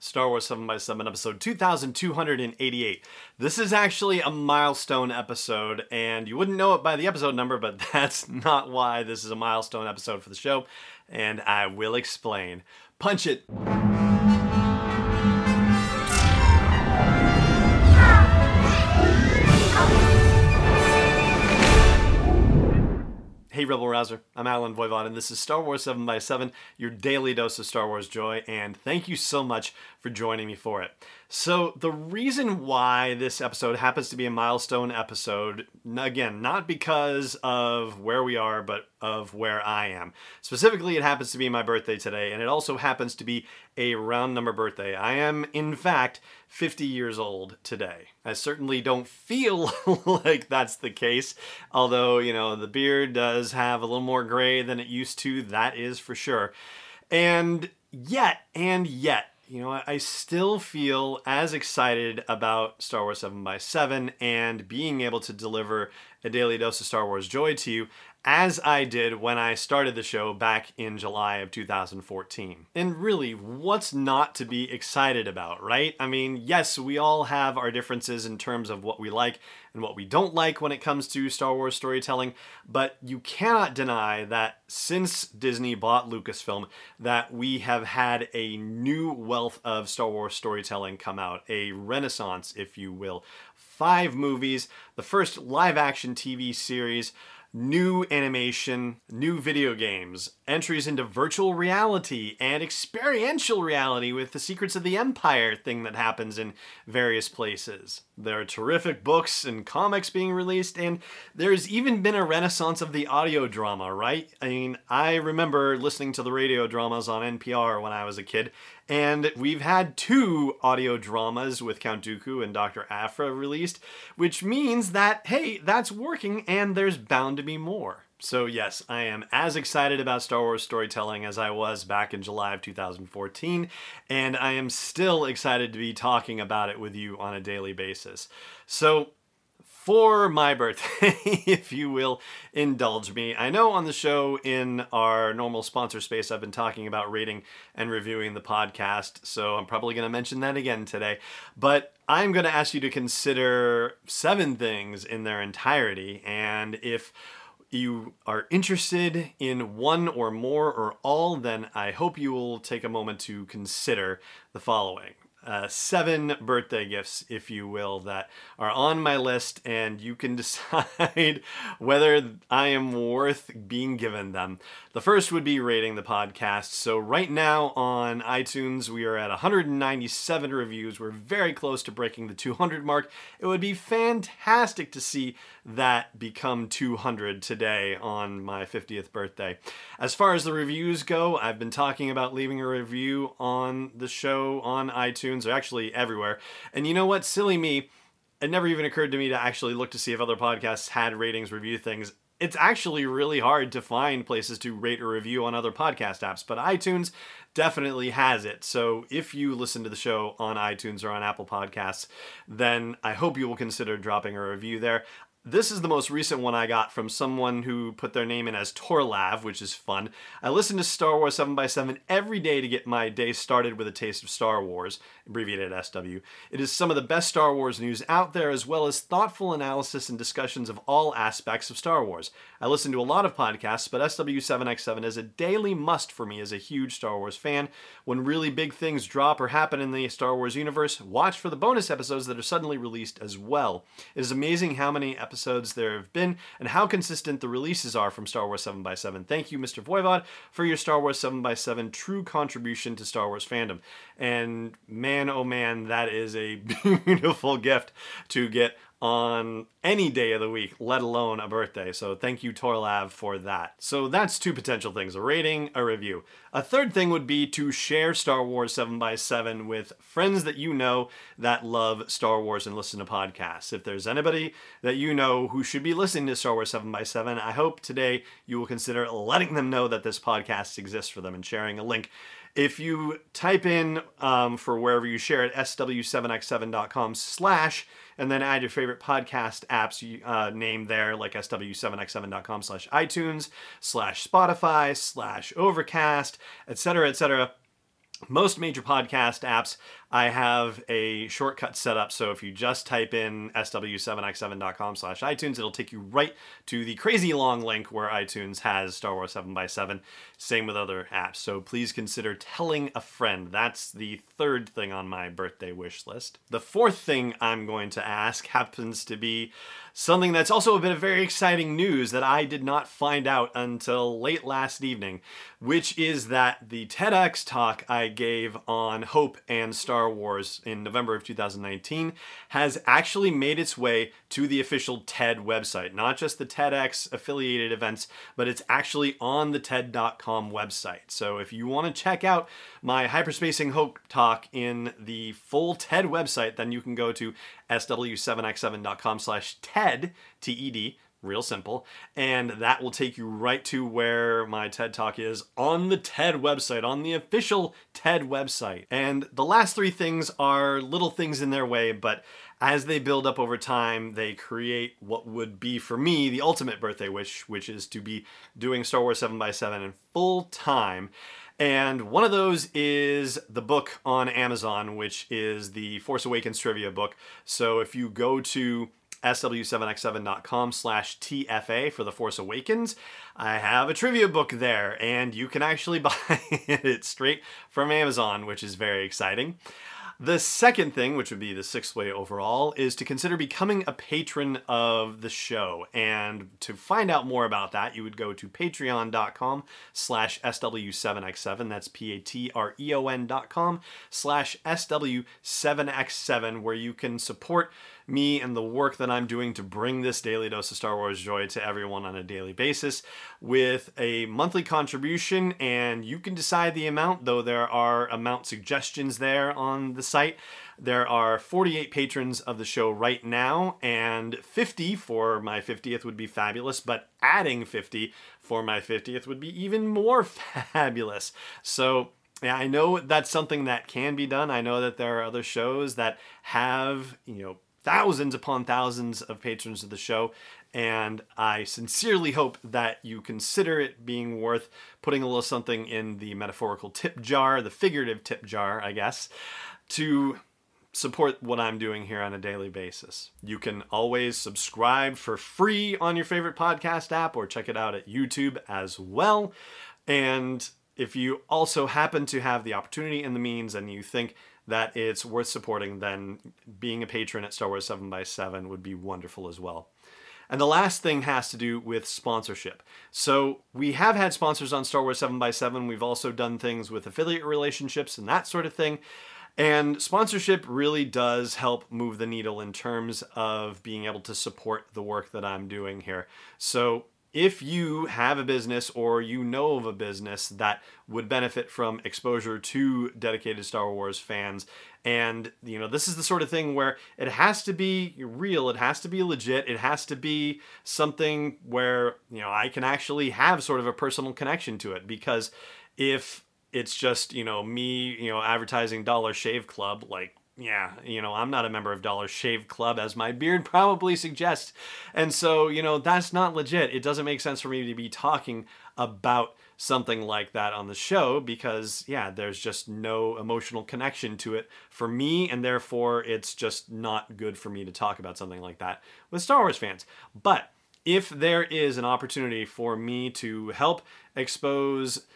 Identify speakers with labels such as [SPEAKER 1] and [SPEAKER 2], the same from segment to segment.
[SPEAKER 1] Star Wars 7x7 episode 2288. This is actually a milestone episode, and you wouldn't know it by the episode number, but that's not why this is a milestone episode for the show, and I will explain. Punch it! Hey Rebel Rouser, I'm Allen Voivod, and this is Star Wars 7x7, your daily dose of Star Wars joy, and thank you so much for joining me for it. So, the reason why this episode happens to be a milestone episode, again, not because of where we are, but of where I am. Specifically, it happens to be my birthday today, and it also happens to be a round number birthday. I am, in fact, 50 years old today. I certainly don't feel like that's the case, although, you know, the beard does have a little more gray than it used to, that is for sure. And yet, and yet, you know, I still feel as excited about Star Wars 7 by 7 and being able to deliver a daily dose of Star Wars joy to you as I did when I started the show back in July of 2014. And really, what's not to be excited about, right? I mean, yes, we all have our differences in terms of what we like and what we don't like when it comes to Star Wars storytelling, but you cannot deny that since Disney bought Lucasfilm that we have had a new wealth of Star Wars storytelling come out, a renaissance if you will. 5 movies, the first live action TV series, new animation, new video games, entries into virtual reality and experiential reality with the Secrets of the Empire thing that happens in various places. There are terrific books and comics being released, and there's even been a renaissance of the audio drama, right? I mean, I remember listening to the radio dramas on NPR when I was a kid, and we've had two audio dramas with Count Dooku and Dr. Aphra released, which means that, hey, that's working and there's bound to be more. So, yes, I am as excited about Star Wars storytelling as I was back in July of 2014, and I am still excited to be talking about it with you on a daily basis. So, for my birthday, if you will indulge me. I know on the show in our normal sponsor space, I've been talking about rating and reviewing the podcast, so I'm probably going to mention that again today. But I'm going to ask you to consider seven things in their entirety, and if you are interested in one or more or all, then I hope you will take a moment to consider the following uh, seven birthday gifts, if you will, that are on my list, and you can decide whether I am worth being given them. The first would be rating the podcast. So, right now on iTunes, we are at 197 reviews. We're very close to breaking the 200 mark. It would be fantastic to see that become 200 today on my 50th birthday. As far as the reviews go, I've been talking about leaving a review on the show on iTunes, or actually everywhere. And you know what? Silly me. It never even occurred to me to actually look to see if other podcasts had ratings, review things it's actually really hard to find places to rate or review on other podcast apps, but iTunes definitely has it. So if you listen to the show on iTunes or on Apple Podcasts, then I hope you will consider dropping a review there. This is the most recent one I got from someone who put their name in as Torlav, which is fun. I listen to Star Wars 7x7 every day to get my day started with a taste of Star Wars, abbreviated SW. It is some of the best Star Wars news out there, as well as thoughtful analysis and discussions of all aspects of Star Wars. I listen to a lot of podcasts, but SW7x7 is a daily must for me as a huge Star Wars fan. When really big things drop or happen in the Star Wars universe, watch for the bonus episodes that are suddenly released as well. It is amazing how many episodes episodes there have been and how consistent the releases are from Star Wars 7x7. Thank you, Mr. Voivod, for your Star Wars 7x7 true contribution to Star Wars fandom. And man, oh man, that is a beautiful gift to get on any day of the week, let alone a birthday. So thank you, Torlav, for that. So that's two potential things a rating, a review. A third thing would be to share Star Wars 7x7 with friends that you know that love Star Wars and listen to podcasts. If there's anybody that you know who should be listening to Star Wars 7x7, I hope today you will consider letting them know that this podcast exists for them and sharing a link if you type in um, for wherever you share it, sw7x7.com slash, and then add your favorite podcast apps uh, name there, like sw7x7.com slash iTunes, slash Spotify, slash Overcast, etc., etc., most major podcast apps I have a shortcut set up, so if you just type in sw7x7.com slash iTunes, it'll take you right to the crazy long link where iTunes has Star Wars 7x7. Same with other apps, so please consider telling a friend. That's the third thing on my birthday wish list. The fourth thing I'm going to ask happens to be something that's also a bit of very exciting news that I did not find out until late last evening, which is that the TEDx talk I gave on Hope and Star Wars in November of 2019 has actually made its way to the official TED website. Not just the TEDx affiliated events, but it's actually on the TED.com website. So if you want to check out my Hyperspacing Hope talk in the full TED website, then you can go to sw7x7.com slash TED, T-E-D, real simple. And that will take you right to where my ted talk is on the ted website on the official ted website. And the last three things are little things in their way but as they build up over time they create what would be for me the ultimate birthday wish which is to be doing star wars 7x7 in full time. And one of those is the book on Amazon, which is the Force Awakens trivia book. So if you go to sw7x7.com slash TFA for The Force Awakens. I have a trivia book there, and you can actually buy it straight from Amazon, which is very exciting. The second thing, which would be the sixth way overall, is to consider becoming a patron of the show. And to find out more about that, you would go to patreon.com slash SW7X7. That's P-A-T-R-E-O-N dot com slash SW7X7, where you can support me and the work that I'm doing to bring this daily dose of Star Wars joy to everyone on a daily basis with a monthly contribution. And you can decide the amount, though there are amount suggestions there on the site. There are 48 patrons of the show right now, and 50 for my 50th would be fabulous, but adding 50 for my 50th would be even more fabulous. So, yeah, I know that's something that can be done. I know that there are other shows that have, you know, thousands upon thousands of patrons of the show. And I sincerely hope that you consider it being worth putting a little something in the metaphorical tip jar, the figurative tip jar, I guess, to support what I'm doing here on a daily basis. You can always subscribe for free on your favorite podcast app or check it out at YouTube as well. And if you also happen to have the opportunity and the means and you think that it's worth supporting, then being a patron at Star Wars 7 by 7 would be wonderful as well. And the last thing has to do with sponsorship. So we have had sponsors on Star Wars 7 by 7 We've also done things with affiliate relationships and that sort of thing. And sponsorship really does help move the needle in terms of being able to support the work that I'm doing here. So if you have a business or you know of a business that would benefit from exposure to dedicated Star Wars fans and you know this is the sort of thing where it has to be real it has to be legit it has to be something where you know I can actually have sort of a personal connection to it. Because if it's just you know me you know advertising Dollar Shave Club like yeah, you know, I'm not a member of Dollar Shave Club, as my beard probably suggests. And so, you know, that's not legit. It doesn't make sense for me to be talking about something like that on the show because, yeah, there's just no emotional connection to it for me, and therefore it's just not good for me to talk about something like that with Star Wars fans. But if there is an opportunity for me to help expose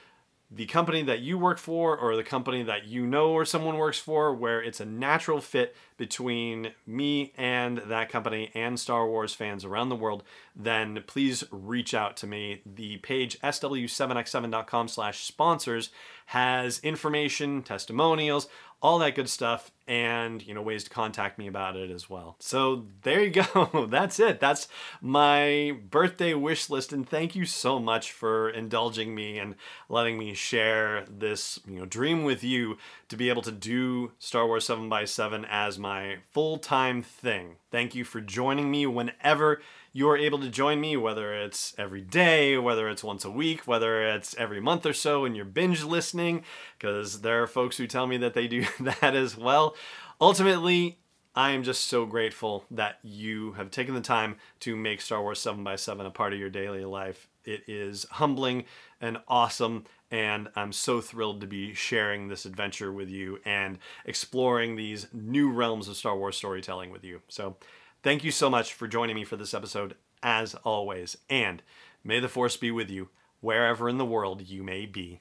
[SPEAKER 1] the company that you work for or the company that you know or someone works for where it's a natural fit between me and that company and Star Wars fans around the world, then please reach out to me. The page sw7x7.com slash sponsors has information, testimonials, all that good stuff, and you know ways to contact me about it as well. So there you go. That's it. That's my birthday wish list, and thank you so much for indulging me and letting me share this you know dream with you to be able to do Star Wars 7 by 7 as my full-time thing. Thank you for joining me whenever you're able to join me, whether it's every day, whether it's once a week, whether it's every month or so, and you're binge listening, because there are folks who tell me that they do that as well. Ultimately, I am just so grateful that you have taken the time to make Star Wars 7 by 7 a part of your daily life. It is humbling and awesome, and I'm so thrilled to be sharing this adventure with you and exploring these new realms of Star Wars storytelling with you. So, Thank you so much for joining me for this episode, as always, and may the Force be with you wherever in the world you may be.